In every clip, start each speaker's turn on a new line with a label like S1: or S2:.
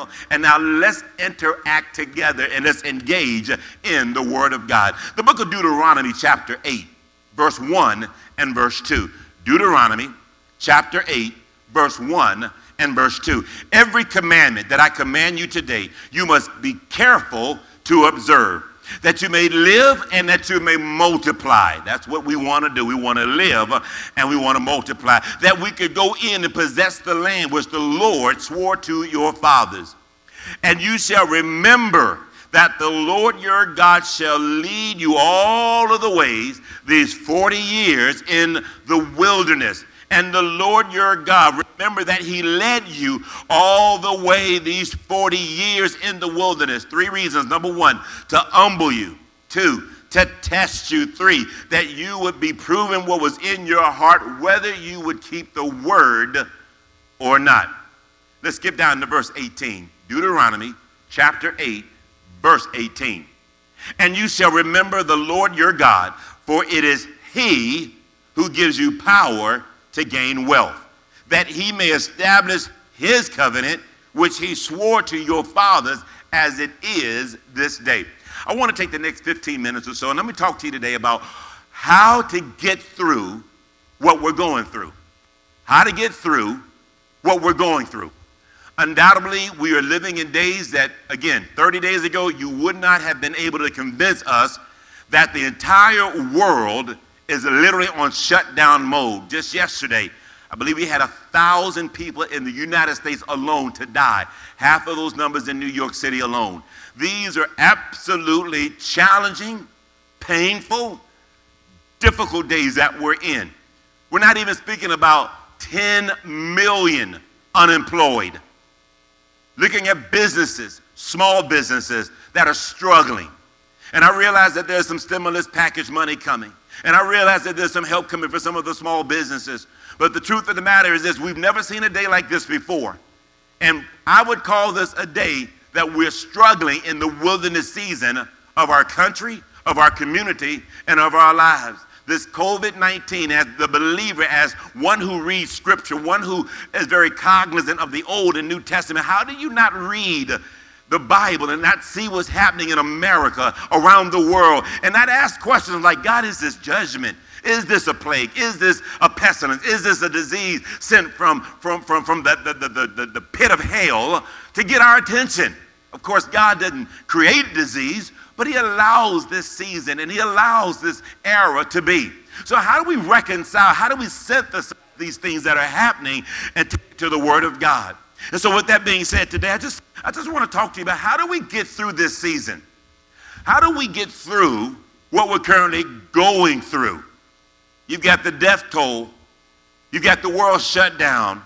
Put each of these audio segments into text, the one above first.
S1: channel. And now let's interact together and let's engage in the Word of God. The book of Deuteronomy, chapter 8, verse 1 and verse 2. Deuteronomy, chapter 8, verse 1 and verse 2. Every commandment that I command you today, you must be careful to observe that you may live and that you may multiply. That's what we want to do. We want to live and we want to multiply. That we could go in and possess the land which the Lord swore to your fathers. And you shall remember that the Lord your God shall lead you all of the ways these 40 years in the wilderness and the Lord your God, remember that he led you all the way these 40 years in the wilderness. Three reasons. Number one, to humble you. Two, to test you. Three, that you would be proven what was in your heart, whether you would keep the word or not. Let's skip down to verse 18. Deuteronomy chapter 8, verse 18. And you shall remember the Lord your God, for it is he who gives you power to gain wealth, that he may establish his covenant, which he swore to your fathers as it is this day. I want to take the next 15 minutes or so and let me talk to you today about how to get through what we're going through. How to get through what we're going through. Undoubtedly, we are living in days that, again, 30 days ago, you would not have been able to convince us that the entire world is literally on shutdown mode. Just yesterday, I believe we had a thousand people in the United States alone to die. Half of those numbers in New York City alone. These are absolutely challenging, painful, difficult days that we're in. We're not even speaking about 10 million unemployed. Looking at businesses, small businesses that are struggling. And I realize that there's some stimulus package money coming. And I realize that there's some help coming for some of the small businesses. But the truth of the matter is this we've never seen a day like this before. And I would call this a day that we're struggling in the wilderness season of our country, of our community, and of our lives. This COVID 19, as the believer, as one who reads scripture, one who is very cognizant of the Old and New Testament, how do you not read the Bible and not see what's happening in America, around the world, and not ask questions like, God, is this judgment? Is this a plague? Is this a pestilence? Is this a disease sent from, from, from, from the, the, the, the, the pit of hell to get our attention? Of course, God didn't create disease, but He allows this season and He allows this era to be. So, how do we reconcile? How do we synthesize these things that are happening and to the Word of God? And so, with that being said, today I just I just want to talk to you about how do we get through this season? How do we get through what we're currently going through? You've got the death toll, you've got the world shut down,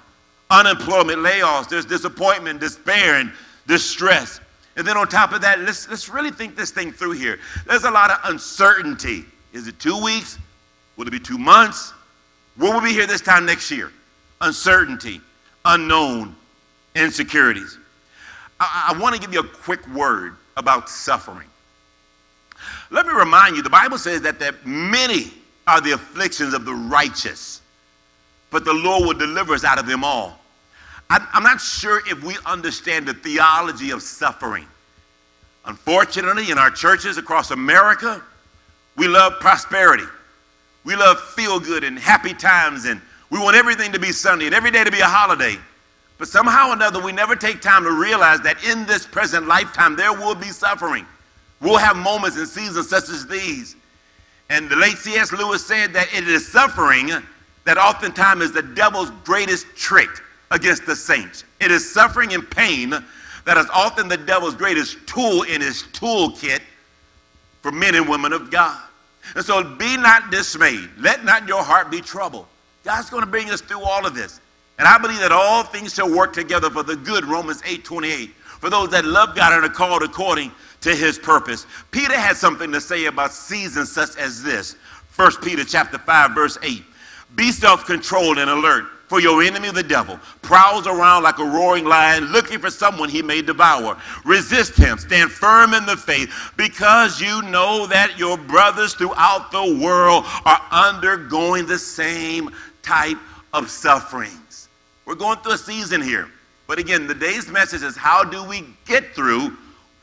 S1: unemployment, layoffs, there's disappointment, despair, and distress. And then on top of that, let's, let's really think this thing through here. There's a lot of uncertainty. Is it two weeks? Will it be two months? Will we be here this time next year? Uncertainty, unknown, insecurities. I, I want to give you a quick word about suffering. Let me remind you the Bible says that, that many are the afflictions of the righteous, but the Lord will deliver us out of them all. I, I'm not sure if we understand the theology of suffering. Unfortunately, in our churches across America, we love prosperity. We love feel good and happy times, and we want everything to be Sunday and every day to be a holiday. But somehow or another, we never take time to realize that in this present lifetime, there will be suffering. We'll have moments and seasons such as these. And the late C.S. Lewis said that it is suffering that oftentimes is the devil's greatest trick against the saints. It is suffering and pain that is often the devil's greatest tool in his toolkit for men and women of God. And so be not dismayed. Let not your heart be troubled. God's going to bring us through all of this. And I believe that all things shall work together for the good, Romans 8 28, for those that love God and are called according to his purpose. Peter had something to say about seasons such as this. 1 Peter chapter 5, verse 8. Be self-controlled and alert, for your enemy, the devil, prowls around like a roaring lion looking for someone he may devour. Resist him, stand firm in the faith, because you know that your brothers throughout the world are undergoing the same type of suffering. We're going through a season here. But again, the day's message is how do we get through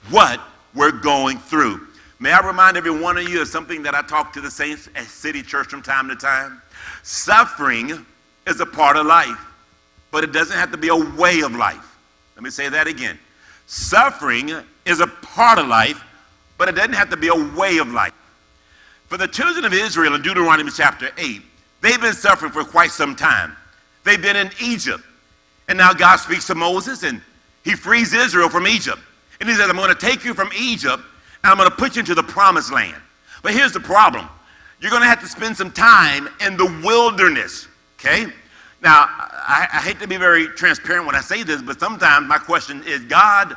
S1: what we're going through? May I remind every one of you of something that I talk to the Saints at City Church from time to time? Suffering is a part of life, but it doesn't have to be a way of life. Let me say that again. Suffering is a part of life, but it doesn't have to be a way of life. For the children of Israel in Deuteronomy chapter 8, they've been suffering for quite some time. They've been in Egypt. And now God speaks to Moses and he frees Israel from Egypt. And he says, I'm going to take you from Egypt and I'm going to put you into the promised land. But here's the problem you're going to have to spend some time in the wilderness, okay? Now, I, I, hate to be very transparent when I say this, but sometimes my question is God,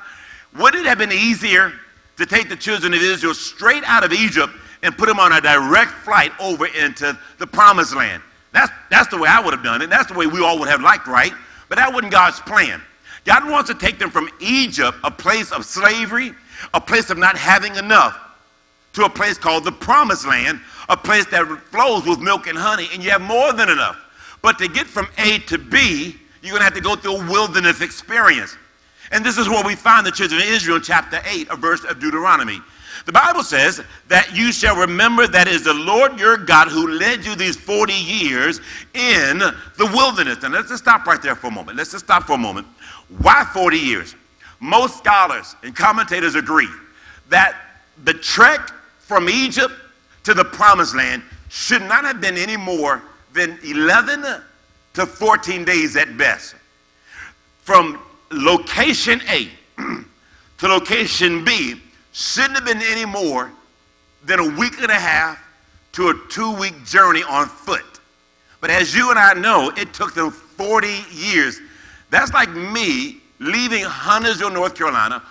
S1: would it have been easier to take the children of Israel straight out of Egypt and put them on a direct flight over into the promised land. That's, that's the way I would have done it. That's the way we all would have liked, right? But that wasn't God's plan. God wants to take them from Egypt, a place of slavery, a place of not having enough, to a place called the promised land, a place that flows with milk and honey, and you have more than enough. But to get from A to B, you're going to have to go through a wilderness experience. And this is where we find the children of Israel in chapter 8, a verse of Deuteronomy. The Bible says that you shall remember that is the Lord your God who led you these 40 years in the wilderness. And let's just stop right there for a moment. Let's just stop for a moment. Why 40 years? Most scholars and commentators agree that the trek from Egypt to the promised land should not have been any more than 11 to 14 days at best. From location A to location B shouldn't have been any more than a week and a half to a two week journey on foot. But as you and I know, it took them 40 years. That's like me leaving Huntersville, North Carolina,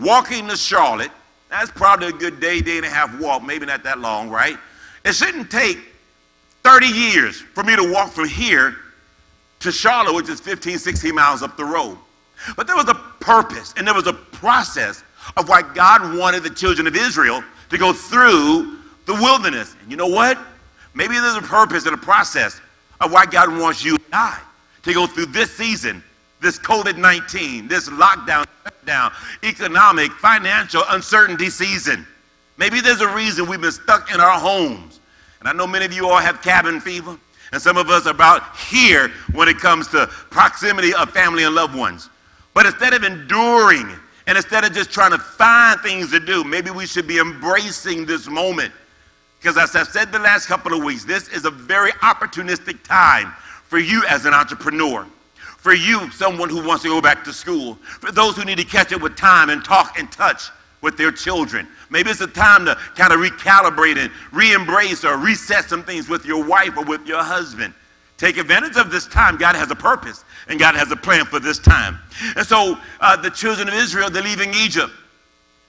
S1: walking to Charlotte. That's probably a good day, day and a half walk, maybe not that long, right? It shouldn't take 30 years for me to walk from here to Charlotte, which is 15, 16 miles up the road. But there was a purpose and there was a process of why God wanted the children of Israel to go through the wilderness. And you know what? Maybe there's a purpose and a process of why God wants you and I to go through this season, this COVID 19, this lockdown, down, economic, financial uncertainty season. Maybe there's a reason we've been stuck in our homes. And I know many of you all have cabin fever, and some of us are about here when it comes to proximity of family and loved ones. But instead of enduring and instead of just trying to find things to do, maybe we should be embracing this moment. Because as I've said the last couple of weeks, this is a very opportunistic time for you as an entrepreneur. For you, someone who wants to go back to school. For those who need to catch up with time and talk and touch with their children. Maybe it's a time to kind of recalibrate and re embrace or reset some things with your wife or with your husband. Take advantage of this time. God has a purpose and God has a plan for this time. And so uh, the children of Israel, they're leaving Egypt.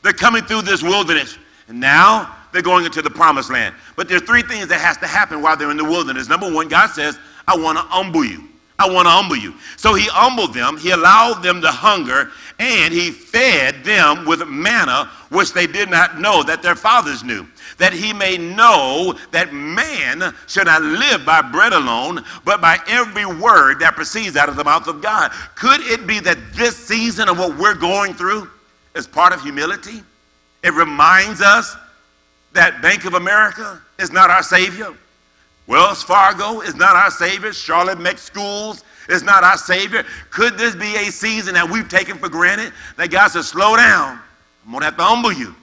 S1: They're coming through this wilderness. And now they're going into the promised land. But there are three things that has to happen while they're in the wilderness. Number one, God says, I want to humble you. I want to humble you. So he humbled them, he allowed them to hunger, and he fed them with manna, which they did not know that their fathers knew that he may know that man should not live by bread alone, but by every word that proceeds out of the mouth of God. Could it be that this season of what we're going through is part of humility? It reminds us that Bank of America is not our Savior. Wells Fargo is not our Savior. Charlotte Meck Schools is not our Savior. Could this be a season that we've taken for granted that God says, slow down? I'm going to have to humble you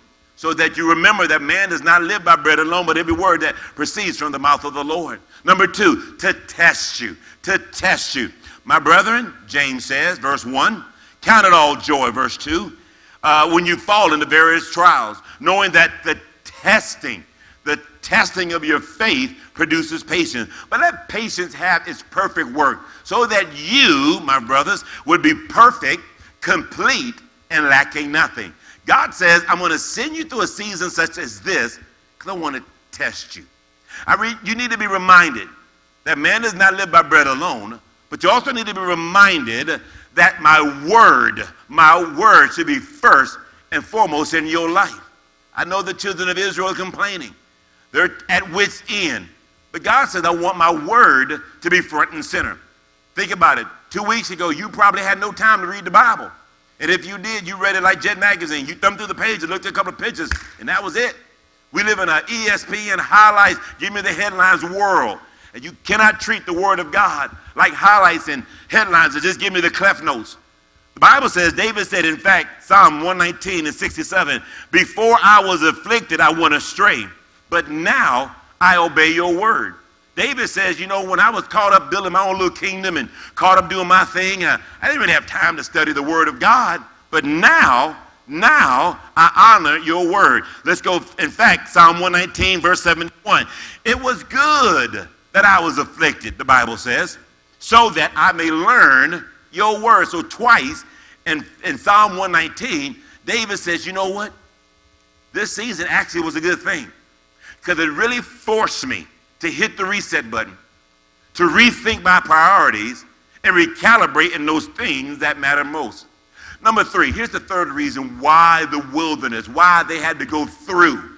S1: so that you remember that man does not live by bread alone, but every word that proceeds from the mouth of the Lord. Number two, to test you, to test you. My brethren, James says, verse 1, count it all joy, verse 2, uh, when you fall into various trials, knowing that the testing, the testing of your faith produces patience. But let patience have its perfect work, so that you, my brothers, would be perfect, complete, and lacking nothing. God says, I'm going to send you through a season such as this because I want to test you. I re- you need to be reminded that man does not live by bread alone, but you also need to be reminded that my word, my word should be first and foremost in your life. I know the children of Israel are complaining. They're at wit's end. But God says, I want my word to be front and center. Think about it. Two weeks ago, you probably had no time to read the Bible. And if you did, you read it like Jet Magazine. You thumbed through the page and looked at a couple of pictures, and that was it. We live in an ESPN highlights, give me the headlines world. And you cannot treat the Word of God like highlights and headlines and just give me the Cliff notes. The Bible says, David said, in fact, Psalm 119 and 67, before I was afflicted, I went astray, but now I obey your word. David says, you know, when I was caught up building my own little kingdom and caught up doing my thing, uh, I didn't really have time to study the word of God. But now, now I honor your word. Let's go. In fact, Psalm 119, verse 71. It was good that I was afflicted, the Bible says, so that I may learn your word. So twice in, in Psalm 119, David says, you know what? This season actually was a good thing because it really forced me to hit the reset button, to rethink my priorities, and recalibrate in those things that matter most. Number three, here's the third reason why the wilderness, why they had to go through.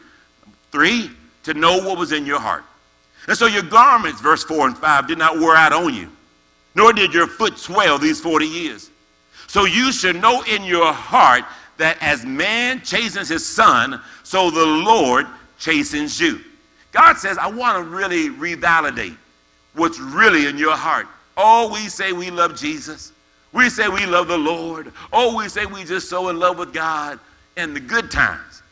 S1: Three, to know what was in your heart. And so your garments, verse 4 and 5, did not wear out on you, nor did your foot swell these 40 years. So you should know in your heart that as man chastens his son, so the Lord chastens you. God says, I want to really revalidate what's really in your heart. Oh, we say we love Jesus. We say we love the Lord. Oh, we say we just so in love with God in the good times,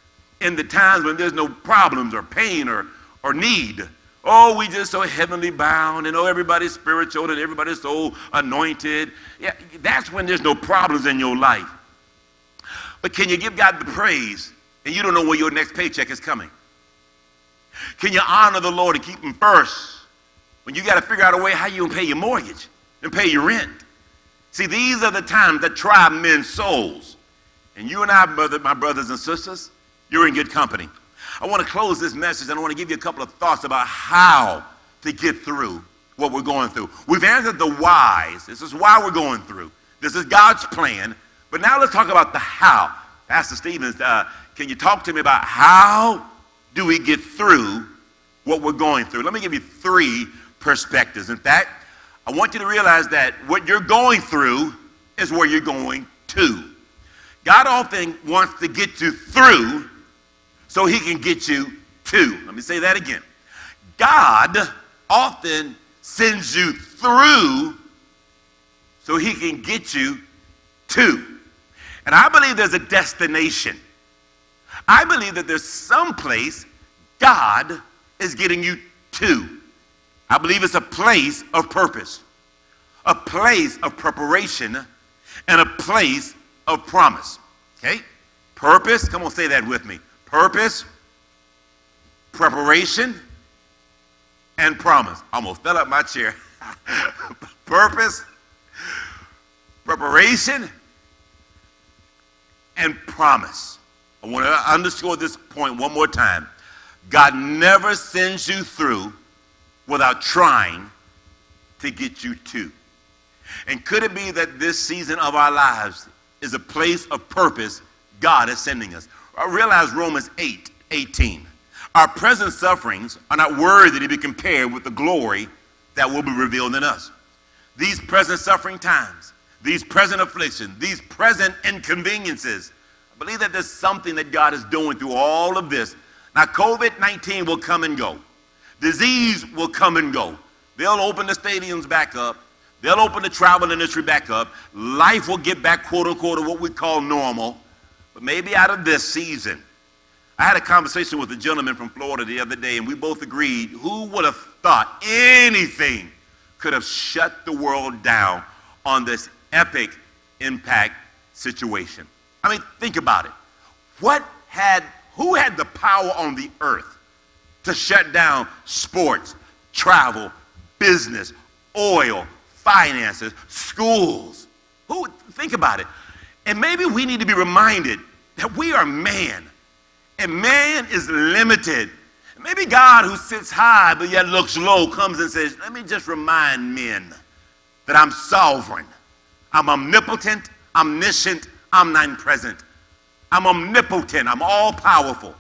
S1: in the times when there's no problems or pain or, or need. Oh, we just so heavenly bound and oh, everybody's spiritual and everybody's so anointed. Yeah, that's when there's no problems in your life. But can you give God the praise and you don't know where your next paycheck is coming? Can you honor the Lord and keep him first when you got to figure out a way how you can pay your mortgage and pay your rent? See, these are the times that try men's souls. And you and I, brother, my brothers and sisters, you're in good company. I want to close this message and I want to give you a couple of thoughts about how to get through what we're going through. We've answered the whys. This is why we're going through. This is God's plan. But now let's talk about the how. Pastor Stevens, uh, can you talk to me about how do we get through what we're going through? Let me give you three perspectives. In fact, I want you to realize that what you're going through is where you're going to. God often wants to get you through so he can get you to. Let me say that again. God often sends you through so he can get you to. And I believe there's a destination. I believe that there's some place God is getting you to. I believe it's a place of purpose, a place of preparation, and a place of promise. Okay? Purpose, come on, say that with me. Purpose, preparation, and promise. I almost fell out my chair. Purpose, preparation, and promise. I want to underscore this point one more time. God never sends you through without trying to get you to. And could it be that this season of our lives is a place of purpose God is sending us? I realize Romans 8 18. Our present sufferings are not worthy to be compared with the glory that will be revealed in us. These present suffering times, these present afflictions, these present inconveniences, believe that there's something that God is doing through all of this. Now, COVID 19 will come and go, disease will come and go. They'll open the stadiums back up. They'll open the travel industry back up. Life will get back, quote unquote, to what we call normal. But maybe out of this season, I had a conversation with a gentleman from Florida the other day, and we both agreed who would have thought anything could have shut the world down on this epic impact situation? I mean, think about it. What had, who had the power on the earth to shut down sports, travel, business, oil, finances, schools? Who, think about it. And maybe we need to be reminded that we are man, and man is limited. Maybe God, who sits high but yet looks low, comes and says, Let me just remind men that I'm sovereign, I'm omnipotent, omniscient, omnipresent. I'm omnipotent. I'm all powerful.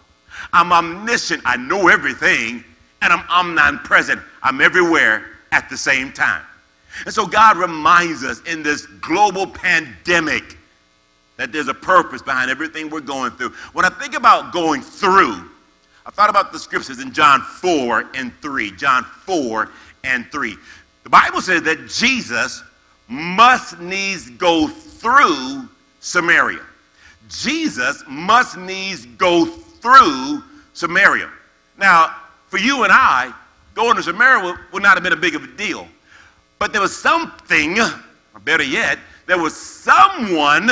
S1: I'm omniscient. I know everything. And I'm omnipresent. I'm everywhere at the same time. And so God reminds us in this global pandemic that there's a purpose behind everything we're going through. When I think about going through, I thought about the scriptures in John 4 and 3. John 4 and 3. The Bible says that Jesus must needs go through Samaria. Jesus must needs go through Samaria. Now, for you and I, going to Samaria would not have been a big of a deal. But there was something, or better yet, there was someone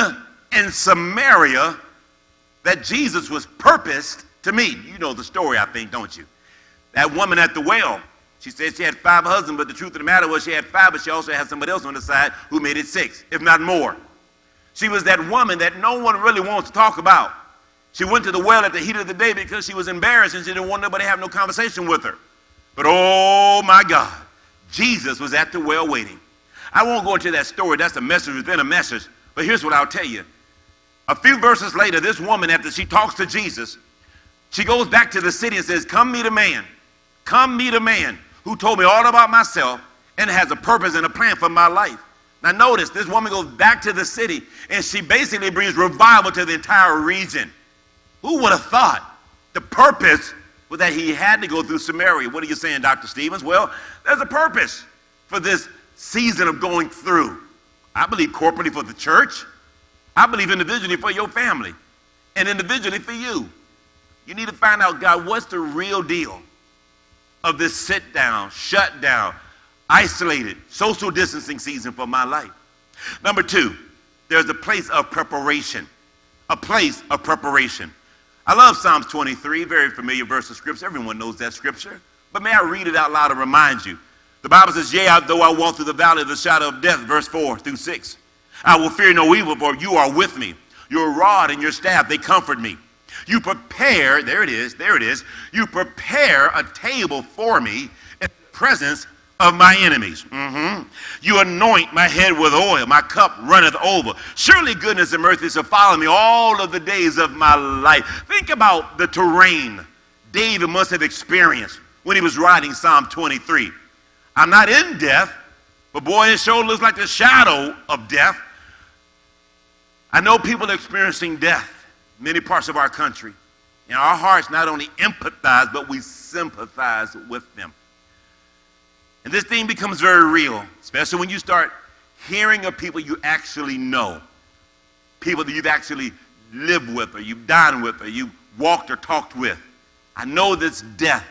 S1: in Samaria that Jesus was purposed to meet. You know the story, I think, don't you? That woman at the well, she said she had five husbands, but the truth of the matter was she had five, but she also had somebody else on the side who made it six, if not more. She was that woman that no one really wants to talk about. She went to the well at the heat of the day because she was embarrassed and she didn't want nobody to have no conversation with her. But oh my God, Jesus was at the well waiting. I won't go into that story. That's a message within a message. But here's what I'll tell you. A few verses later, this woman, after she talks to Jesus, she goes back to the city and says, Come meet a man. Come meet a man who told me all about myself and has a purpose and a plan for my life. Now, notice this woman goes back to the city and she basically brings revival to the entire region. Who would have thought the purpose was that he had to go through Samaria? What are you saying, Dr. Stevens? Well, there's a purpose for this season of going through. I believe corporately for the church, I believe individually for your family, and individually for you. You need to find out, God, what's the real deal of this sit down, shut down, isolated, social distancing season for my life? Number two, there's a place of preparation. A place of preparation. I love Psalms 23, very familiar verse of scripture. Everyone knows that scripture. But may I read it out loud to remind you? The Bible says, Yea, though I walk through the valley of the shadow of death, verse 4 through 6. I will fear no evil, for you are with me. Your rod and your staff, they comfort me. You prepare, there it is, there it is. You prepare a table for me in the presence of my enemies. Mm-hmm. You anoint my head with oil, my cup runneth over. Surely goodness and mercy shall follow me all of the days of my life. Think about the terrain David must have experienced when he was writing Psalm 23. I'm not in death, but boy, it sure looks like the shadow of death. I know people experiencing death in many parts of our country. And our hearts not only empathize, but we sympathize with them. And this thing becomes very real, especially when you start hearing of people you actually know, people that you've actually lived with, or you've dined with, or you've walked or talked with. I know this death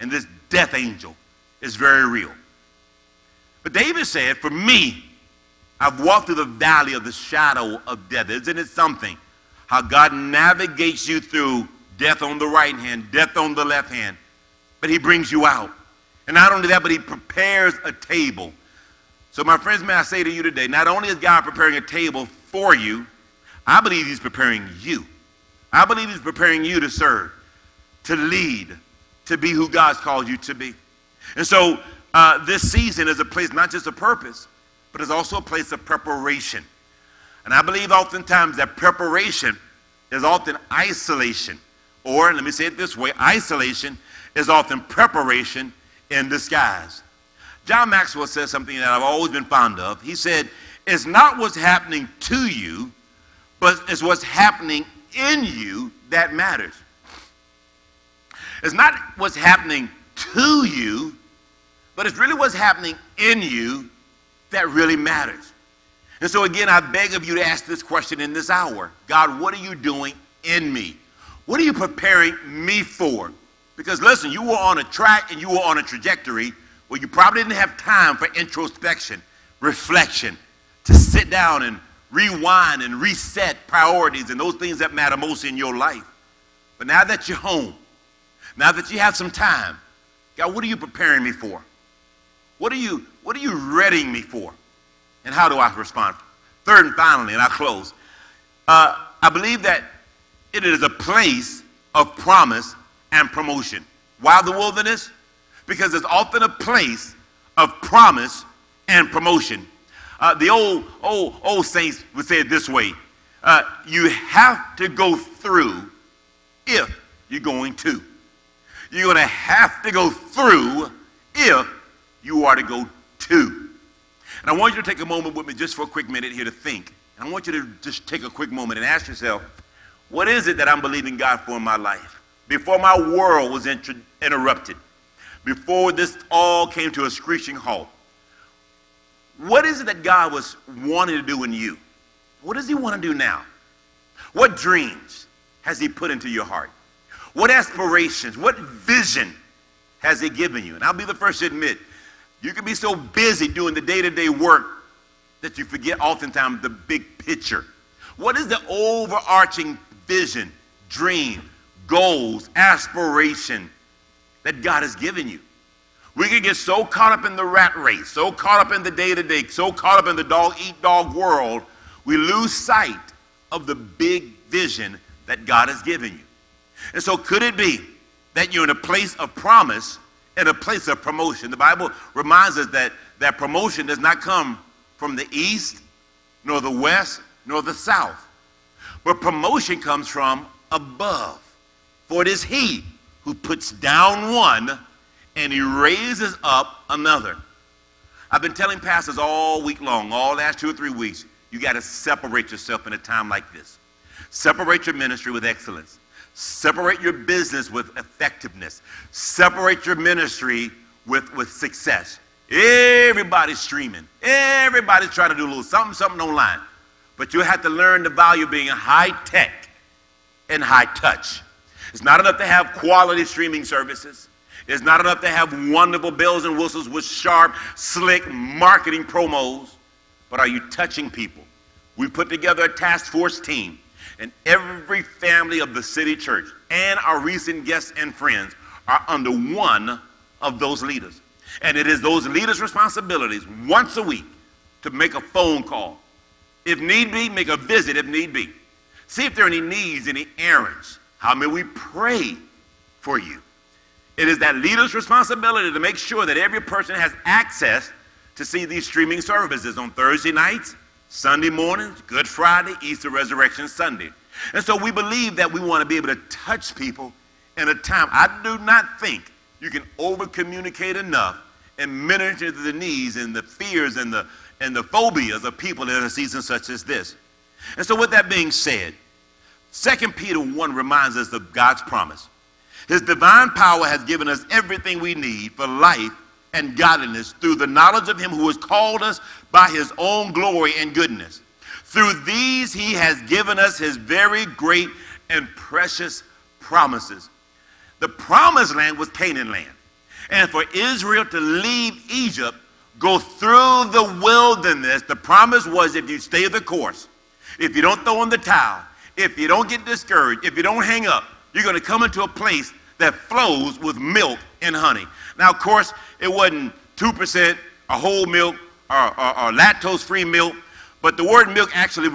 S1: and this death angel is very real. But David said, For me, I've walked through the valley of the shadow of death. Isn't it something? How God navigates you through death on the right hand, death on the left hand, but He brings you out. And not only that, but He prepares a table. So, my friends, may I say to you today, not only is God preparing a table for you, I believe He's preparing you. I believe He's preparing you to serve, to lead, to be who God's called you to be. And so, uh, this season is a place not just of purpose, but it's also a place of preparation. And I believe oftentimes that preparation is often isolation. Or, let me say it this way isolation is often preparation in disguise. John Maxwell says something that I've always been fond of. He said, It's not what's happening to you, but it's what's happening in you that matters. It's not what's happening to you, but it's really what's happening in you that really matters. And so, again, I beg of you to ask this question in this hour God, what are you doing in me? What are you preparing me for? Because listen, you were on a track and you were on a trajectory where you probably didn't have time for introspection, reflection, to sit down and rewind and reset priorities and those things that matter most in your life. But now that you're home, now that you have some time, God, what are you preparing me for? What are you, what are you readying me for? And how do I respond? Third and finally, and I close. Uh, I believe that it is a place of promise and promotion. Why the wilderness? Because it's often a place of promise and promotion. Uh, the old, old, old saints would say it this way uh, You have to go through if you're going to. You're going to have to go through if you are to go to. And I want you to take a moment with me just for a quick minute here to think. And I want you to just take a quick moment and ask yourself, what is it that I'm believing God for in my life? Before my world was inter- interrupted, before this all came to a screeching halt, what is it that God was wanting to do in you? What does He want to do now? What dreams has He put into your heart? What aspirations, what vision has He given you? And I'll be the first to admit, you can be so busy doing the day to day work that you forget oftentimes the big picture. What is the overarching vision, dream, goals, aspiration that God has given you? We can get so caught up in the rat race, so caught up in the day to day, so caught up in the dog eat dog world, we lose sight of the big vision that God has given you. And so, could it be that you're in a place of promise and a place of promotion? The Bible reminds us that that promotion does not come from the east, nor the west, nor the south. But promotion comes from above. For it is He who puts down one and He raises up another. I've been telling pastors all week long, all last two or three weeks, you got to separate yourself in a time like this. Separate your ministry with excellence. Separate your business with effectiveness. Separate your ministry with, with success. Everybody's streaming. Everybody's trying to do a little something, something online. But you have to learn the value of being high tech and high touch. It's not enough to have quality streaming services. It's not enough to have wonderful bells and whistles with sharp, slick marketing promos. But are you touching people? We put together a task force team, and every family of the city church and our recent guests and friends are under one of those leaders. And it is those leaders' responsibilities once a week to make a phone call. If need be, make a visit if need be. See if there are any needs, any errands. How may we pray for you? It is that leader's responsibility to make sure that every person has access to see these streaming services on Thursday nights, Sunday mornings, Good Friday, Easter Resurrection Sunday. And so we believe that we want to be able to touch people in a time. I do not think you can over communicate enough and minister to the needs and the fears and the, and the phobias of people in a season such as this. And so, with that being said, 2 Peter 1 reminds us of God's promise. His divine power has given us everything we need for life and godliness through the knowledge of Him who has called us by His own glory and goodness. Through these, He has given us His very great and precious promises. The promised land was Canaan land and for Israel to leave Egypt, go through the wilderness. The promise was if you stay the course, if you don't throw in the towel, if you don't get discouraged, if you don't hang up, you're going to come into a place that flows with milk and honey. Now, of course, it wasn't 2% or whole milk or, or, or lactose free milk, but the word milk actually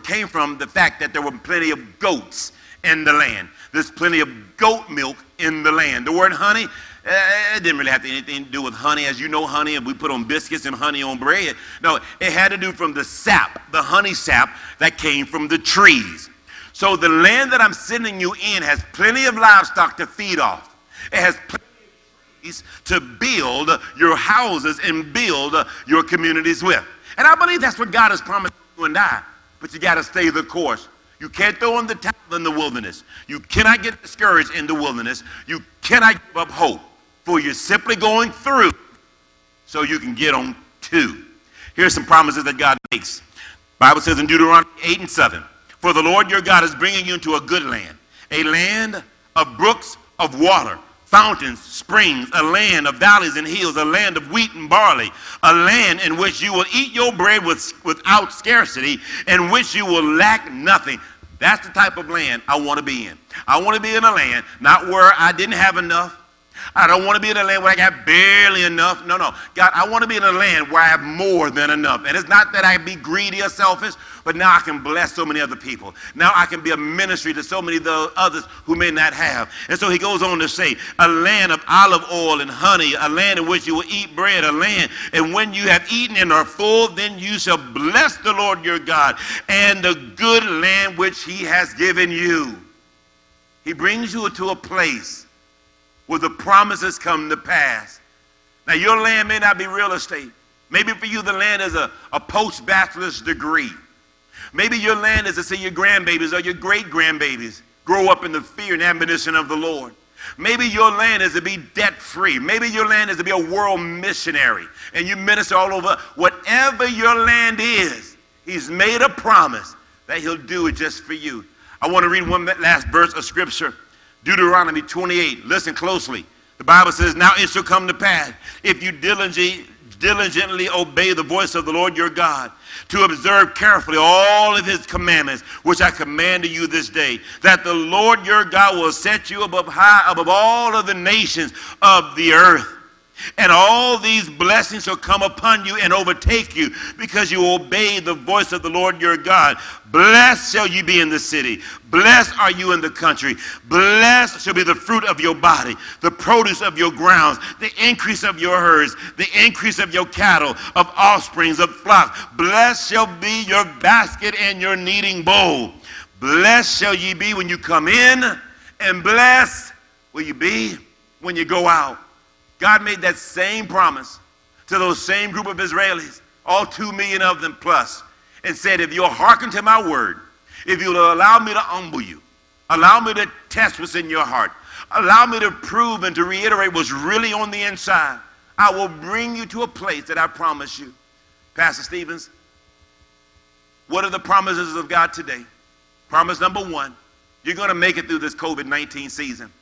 S1: came from the fact that there were plenty of goats in the land. There's plenty of goat milk in the land. The word honey Eh, it didn't really have to anything to do with honey. As you know, honey, and we put on biscuits and honey on bread. No, it had to do from the sap, the honey sap that came from the trees. So the land that I'm sending you in has plenty of livestock to feed off. It has plenty of trees to build your houses and build your communities with. And I believe that's what God has promised you and I. But you got to stay the course. You can't throw in the towel in the wilderness. You cannot get discouraged in the wilderness. You cannot give up hope for you're simply going through so you can get on to. Here's some promises that God makes. Bible says in Deuteronomy 8 and 7, For the Lord your God is bringing you into a good land, a land of brooks of water, fountains, springs, a land of valleys and hills, a land of wheat and barley, a land in which you will eat your bread with, without scarcity, in which you will lack nothing. That's the type of land I want to be in. I want to be in a land not where I didn't have enough, I don't want to be in a land where I got barely enough. No, no. God, I want to be in a land where I have more than enough. And it's not that I be greedy or selfish, but now I can bless so many other people. Now I can be a ministry to so many others who may not have. And so he goes on to say, a land of olive oil and honey, a land in which you will eat bread, a land, and when you have eaten and are full, then you shall bless the Lord your God and the good land which he has given you. He brings you to a place where the promises come to pass. Now, your land may not be real estate. Maybe for you, the land is a, a post bachelor's degree. Maybe your land is to see your grandbabies or your great grandbabies grow up in the fear and admonition of the Lord. Maybe your land is to be debt free. Maybe your land is to be a world missionary and you minister all over. Whatever your land is, He's made a promise that He'll do it just for you. I want to read one last verse of Scripture Deuteronomy 28. Listen closely. The Bible says, Now it shall come to pass if you diligently, diligently obey the voice of the Lord your God to observe carefully all of his commandments, which I command to you this day, that the Lord your God will set you above high, above all of the nations of the earth. And all these blessings shall come upon you and overtake you because you obey the voice of the Lord your God. Blessed shall you be in the city. Blessed are you in the country. Blessed shall be the fruit of your body, the produce of your grounds, the increase of your herds, the increase of your cattle, of offsprings, of flocks. Blessed shall be your basket and your kneading bowl. Blessed shall ye be when you come in, and blessed will you be when you go out. God made that same promise to those same group of Israelis, all two million of them plus, and said, If you'll hearken to my word, if you'll allow me to humble you, allow me to test what's in your heart, allow me to prove and to reiterate what's really on the inside, I will bring you to a place that I promise you. Pastor Stevens, what are the promises of God today? Promise number one you're going to make it through this COVID 19 season.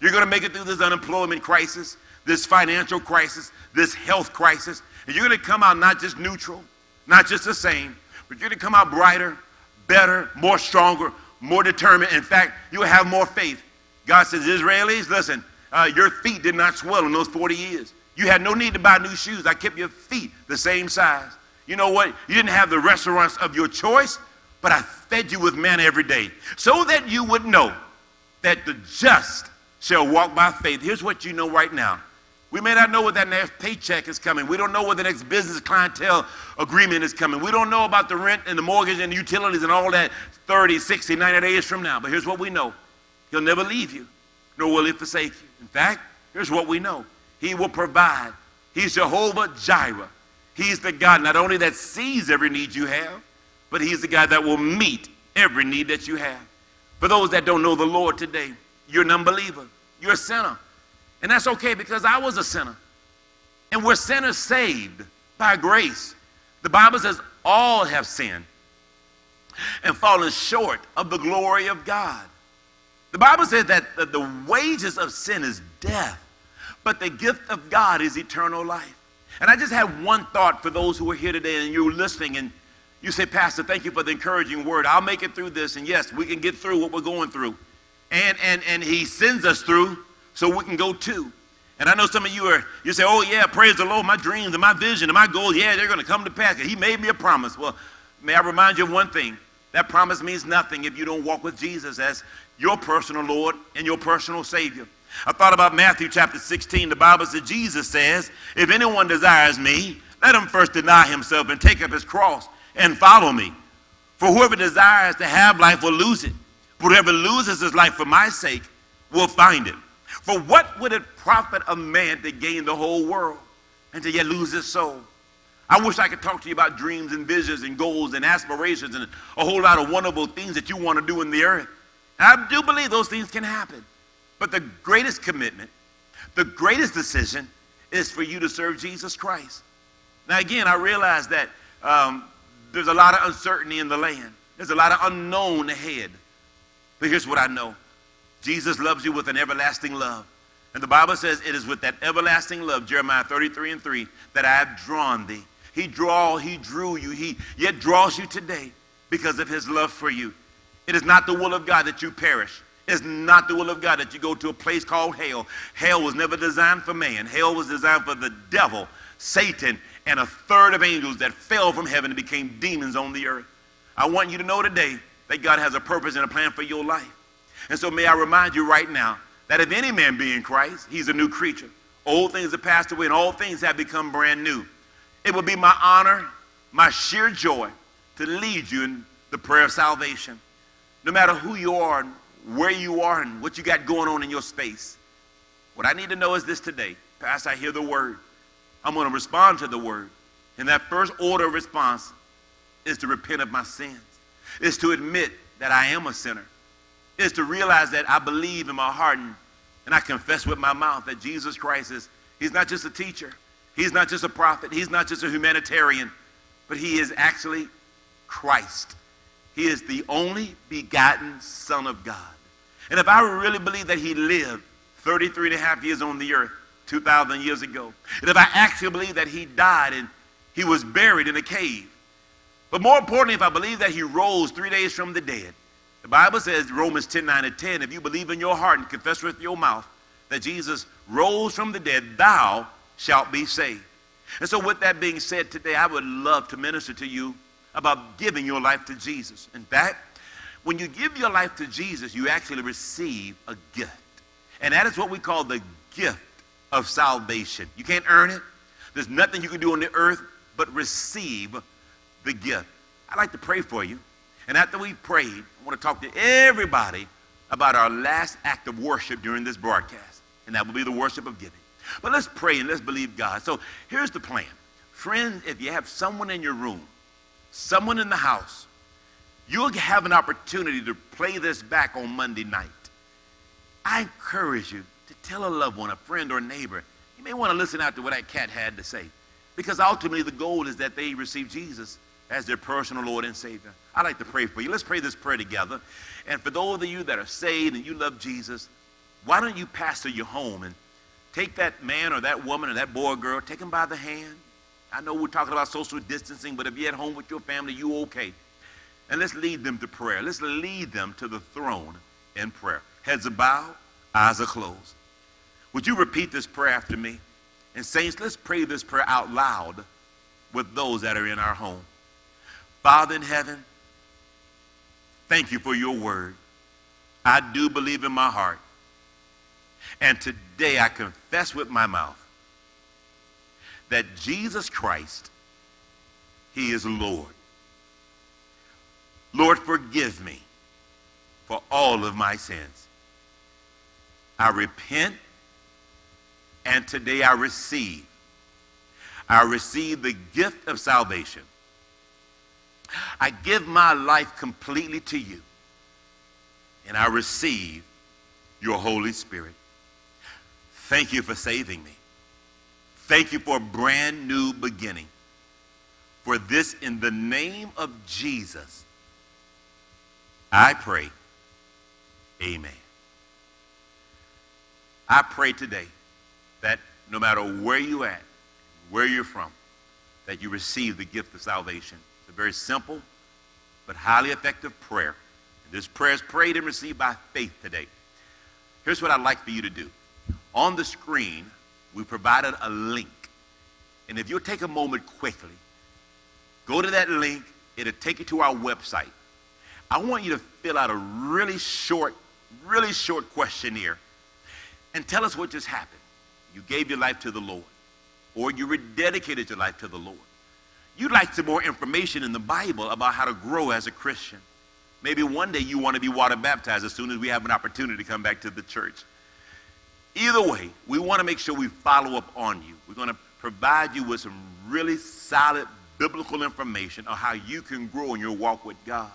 S1: You're going to make it through this unemployment crisis this financial crisis, this health crisis, and you're going to come out not just neutral, not just the same, but you're going to come out brighter, better, more stronger, more determined. In fact, you'll have more faith. God says, Israelis, listen, uh, your feet did not swell in those 40 years. You had no need to buy new shoes. I kept your feet the same size. You know what? You didn't have the restaurants of your choice, but I fed you with manna every day so that you would know that the just shall walk by faith. Here's what you know right now we may not know what that next paycheck is coming. We don't know what the next business clientele agreement is coming. We don't know about the rent and the mortgage and the utilities and all that 30, 60, 90 days from now. But here's what we know He'll never leave you, nor will He forsake you. In fact, here's what we know He will provide. He's Jehovah Jireh. He's the God not only that sees every need you have, but He's the God that will meet every need that you have. For those that don't know the Lord today, you're an unbeliever, you're a sinner. And that's okay because I was a sinner. And we're sinners saved by grace. The Bible says all have sinned and fallen short of the glory of God. The Bible says that the wages of sin is death, but the gift of God is eternal life. And I just have one thought for those who are here today and you're listening and you say, Pastor, thank you for the encouraging word. I'll make it through this. And yes, we can get through what we're going through. And, and, and he sends us through so we can go too. And I know some of you are, you say, oh yeah, praise the Lord, my dreams and my vision and my goals, yeah, they're going to come to pass. He made me a promise. Well, may I remind you of one thing? That promise means nothing if you don't walk with Jesus as your personal Lord and your personal Savior. I thought about Matthew chapter 16. The Bible says, Jesus says, if anyone desires me, let him first deny himself and take up his cross and follow me. For whoever desires to have life will lose it. But whoever loses his life for my sake will find it. For what would it profit a man to gain the whole world and to yet lose his soul? I wish I could talk to you about dreams and visions and goals and aspirations and a whole lot of wonderful things that you want to do in the earth. And I do believe those things can happen. But the greatest commitment, the greatest decision is for you to serve Jesus Christ. Now, again, I realize that um, there's a lot of uncertainty in the land, there's a lot of unknown ahead. But here's what I know Jesus loves you with an everlasting love. And the Bible says it is with that everlasting love, Jeremiah 33 and 3, that I have drawn thee. He draw, he drew you, he yet draws you today because of his love for you. It is not the will of God that you perish. It's not the will of God that you go to a place called hell. Hell was never designed for man. Hell was designed for the devil, Satan, and a third of angels that fell from heaven and became demons on the earth. I want you to know today that God has a purpose and a plan for your life. And so may I remind you right now that if any man be in Christ, he's a new creature. Old things have passed away and all things have become brand new. It will be my honor, my sheer joy to lead you in the prayer of salvation. No matter who you are and where you are and what you got going on in your space. What I need to know is this today. Pastor, I hear the word. I'm going to respond to the word. And that first order of response is to repent of my sins, is to admit that I am a sinner, is to realize that I believe in my heart and, and I confess with my mouth that Jesus Christ is, he's not just a teacher, he's not just a prophet, he's not just a humanitarian, but he is actually Christ. He is the only begotten Son of God. And if I really believe that he lived 33 and a half years on the earth, 2,000 years ago, and if I actually believe that he died and he was buried in a cave, but more importantly, if I believe that he rose three days from the dead, the Bible says, Romans 10 9 and 10, if you believe in your heart and confess with your mouth that Jesus rose from the dead, thou shalt be saved. And so, with that being said today, I would love to minister to you about giving your life to Jesus. In fact, when you give your life to Jesus, you actually receive a gift. And that is what we call the gift of salvation. You can't earn it. There's nothing you can do on the earth but receive the gift. I'd like to pray for you. And after we've prayed, I want to talk to everybody about our last act of worship during this broadcast. And that will be the worship of giving. But let's pray and let's believe God. So here's the plan. Friends, if you have someone in your room, someone in the house, you'll have an opportunity to play this back on Monday night. I encourage you to tell a loved one, a friend, or a neighbor. You may want to listen out to what that cat had to say. Because ultimately, the goal is that they receive Jesus as their personal Lord and Savior. I'd like to pray for you. Let's pray this prayer together. And for those of you that are saved and you love Jesus, why don't you pastor your home and take that man or that woman or that boy or girl, take them by the hand. I know we're talking about social distancing, but if you're at home with your family, you okay. And let's lead them to prayer. Let's lead them to the throne in prayer. Heads are bowed, eyes are closed. Would you repeat this prayer after me? And saints, let's pray this prayer out loud with those that are in our home. Father in heaven, thank you for your word. I do believe in my heart. And today I confess with my mouth that Jesus Christ, He is Lord. Lord, forgive me for all of my sins. I repent and today I receive. I receive the gift of salvation. I give my life completely to you. And I receive your Holy Spirit. Thank you for saving me. Thank you for a brand new beginning. For this, in the name of Jesus, I pray. Amen. I pray today that no matter where you're at, where you're from, that you receive the gift of salvation. Very simple but highly effective prayer. And this prayer is prayed and received by faith today. Here's what I'd like for you to do. On the screen, we provided a link. And if you'll take a moment quickly, go to that link. It'll take you to our website. I want you to fill out a really short, really short questionnaire and tell us what just happened you gave your life to the Lord, or you rededicated your life to the Lord. You'd like some more information in the Bible about how to grow as a Christian. Maybe one day you want to be water baptized as soon as we have an opportunity to come back to the church. Either way, we want to make sure we follow up on you. We're going to provide you with some really solid biblical information on how you can grow in your walk with God.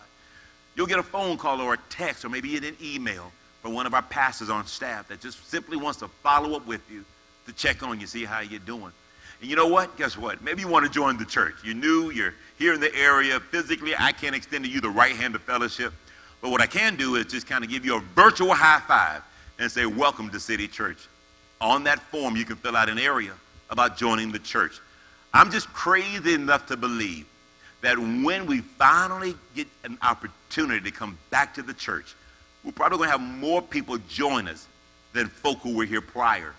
S1: You'll get a phone call or a text or maybe an email from one of our pastors on staff that just simply wants to follow up with you to check on you, see how you're doing. And you know what? Guess what? Maybe you want to join the church. You're new, you're here in the area. Physically, I can't extend to you the right hand of fellowship. But what I can do is just kind of give you a virtual high five and say, Welcome to City Church. On that form, you can fill out an area about joining the church. I'm just crazy enough to believe that when we finally get an opportunity to come back to the church, we're probably going to have more people join us than folk who were here prior.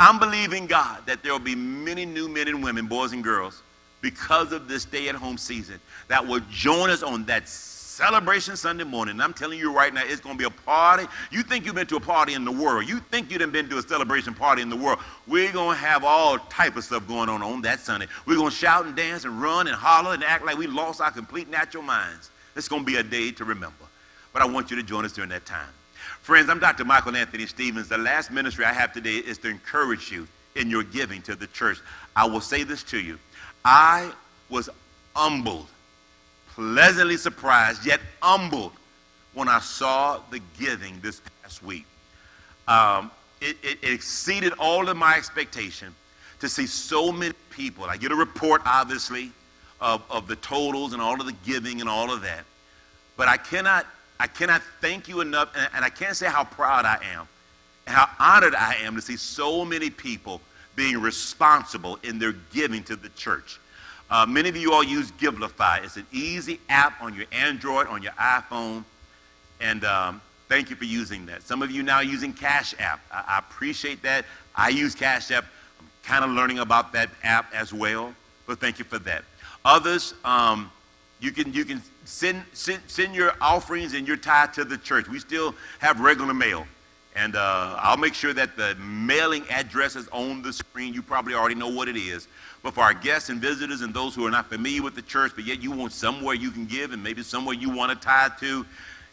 S1: I'm believing God that there will be many new men and women, boys and girls, because of this stay at home season that will join us on that celebration Sunday morning. And I'm telling you right now, it's going to be a party. You think you've been to a party in the world. You think you've been to a celebration party in the world. We're going to have all type of stuff going on on that Sunday. We're going to shout and dance and run and holler and act like we lost our complete natural minds. It's going to be a day to remember. But I want you to join us during that time. Friends, I'm Dr. Michael Anthony Stevens. The last ministry I have today is to encourage you in your giving to the church. I will say this to you. I was humbled, pleasantly surprised, yet humbled when I saw the giving this past week. Um, it, it, it exceeded all of my expectation to see so many people. I get a report, obviously, of, of the totals and all of the giving and all of that. But I cannot, I cannot thank you enough, and, and I can't say how proud I am and how honored I am to see so many people being responsible in their giving to the church. Uh, many of you all use Givelify. It's an easy app on your Android, on your iPhone, and um, thank you for using that. Some of you now using Cash App. I, I appreciate that. I use Cash App. I'm kind of learning about that app as well, but thank you for that. Others, um, you can you can send, send send your offerings and your tithe to the church. We still have regular mail. And uh, I'll make sure that the mailing address is on the screen. You probably already know what it is. But for our guests and visitors and those who are not familiar with the church, but yet you want somewhere you can give and maybe somewhere you want to tithe to,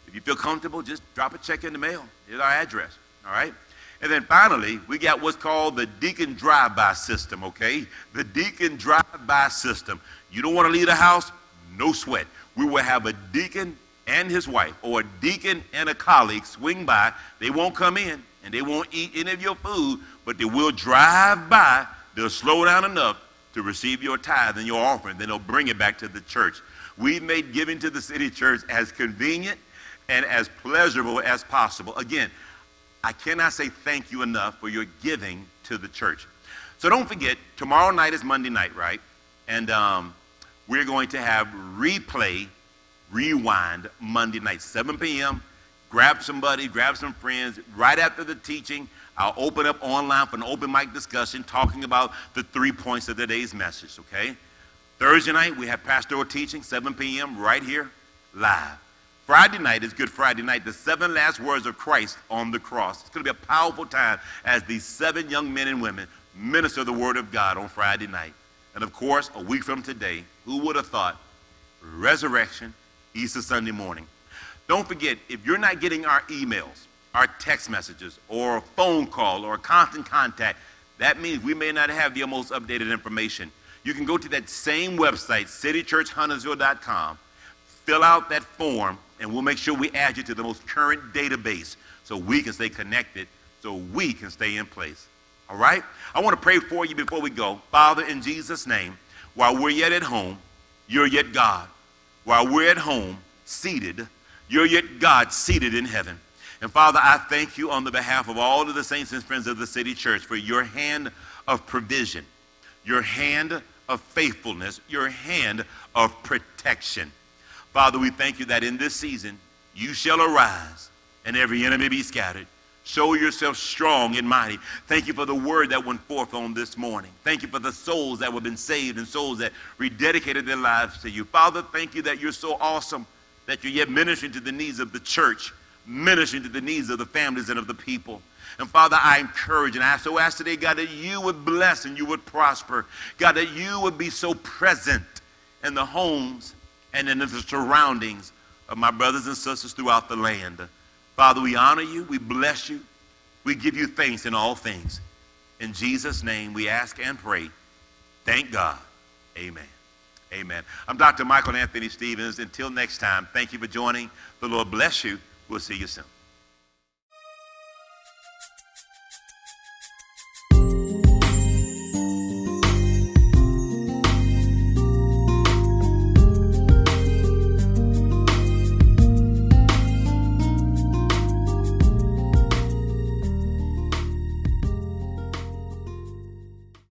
S1: if you feel comfortable, just drop a check in the mail. Here's our address. All right? And then finally, we got what's called the deacon drive-by system, okay? The deacon drive-by system. You don't want to leave the house? No sweat. We will have a deacon and his wife, or a deacon and a colleague swing by. They won't come in and they won't eat any of your food, but they will drive by. They'll slow down enough to receive your tithe and your offering. Then they'll bring it back to the church. We've made giving to the city church as convenient and as pleasurable as possible. Again, I cannot say thank you enough for your giving to the church. So don't forget, tomorrow night is Monday night, right? And um, we're going to have replay Rewind Monday night, 7 p.m. Grab somebody, grab some friends. Right after the teaching, I'll open up online for an open mic discussion talking about the three points of the day's message, okay? Thursday night, we have pastoral teaching, 7 p.m., right here, live. Friday night is Good Friday night, the seven last words of Christ on the cross. It's going to be a powerful time as these seven young men and women minister the Word of God on Friday night. And of course, a week from today, who would have thought resurrection Easter Sunday morning. Don't forget, if you're not getting our emails, our text messages, or a phone call, or a constant contact, that means we may not have the most updated information. You can go to that same website, citychurchhuntersville.com, fill out that form, and we'll make sure we add you to the most current database so we can stay connected, so we can stay in place. All right? I want to pray for you before we go. Father, in Jesus' name, while we're yet at home, you're yet God while we're at home, seated, you're yet God seated in heaven. And Father, I thank you on the behalf of all of the saints and friends of the city church for your hand of provision, your hand of faithfulness, your hand of protection. Father, we thank you that in this season you shall arise and every enemy be scattered. Show yourself strong and mighty. Thank you for the word that went forth on this morning. Thank you for the souls that have been saved and souls that rededicated their lives to you. Father, thank you that you're so awesome that you're yet ministering to the needs of the church, ministering to the needs of the families and of the people. And Father, I encourage and I so ask today, God, that you would bless and you would prosper. God, that you would be so present in the homes and in the surroundings of my brothers and sisters throughout the land. Father, we honor you. We bless you. We give you thanks in all things. In Jesus' name, we ask and pray. Thank God. Amen. Amen. I'm Dr. Michael Anthony Stevens. Until next time, thank you for joining. The Lord bless you. We'll see you soon.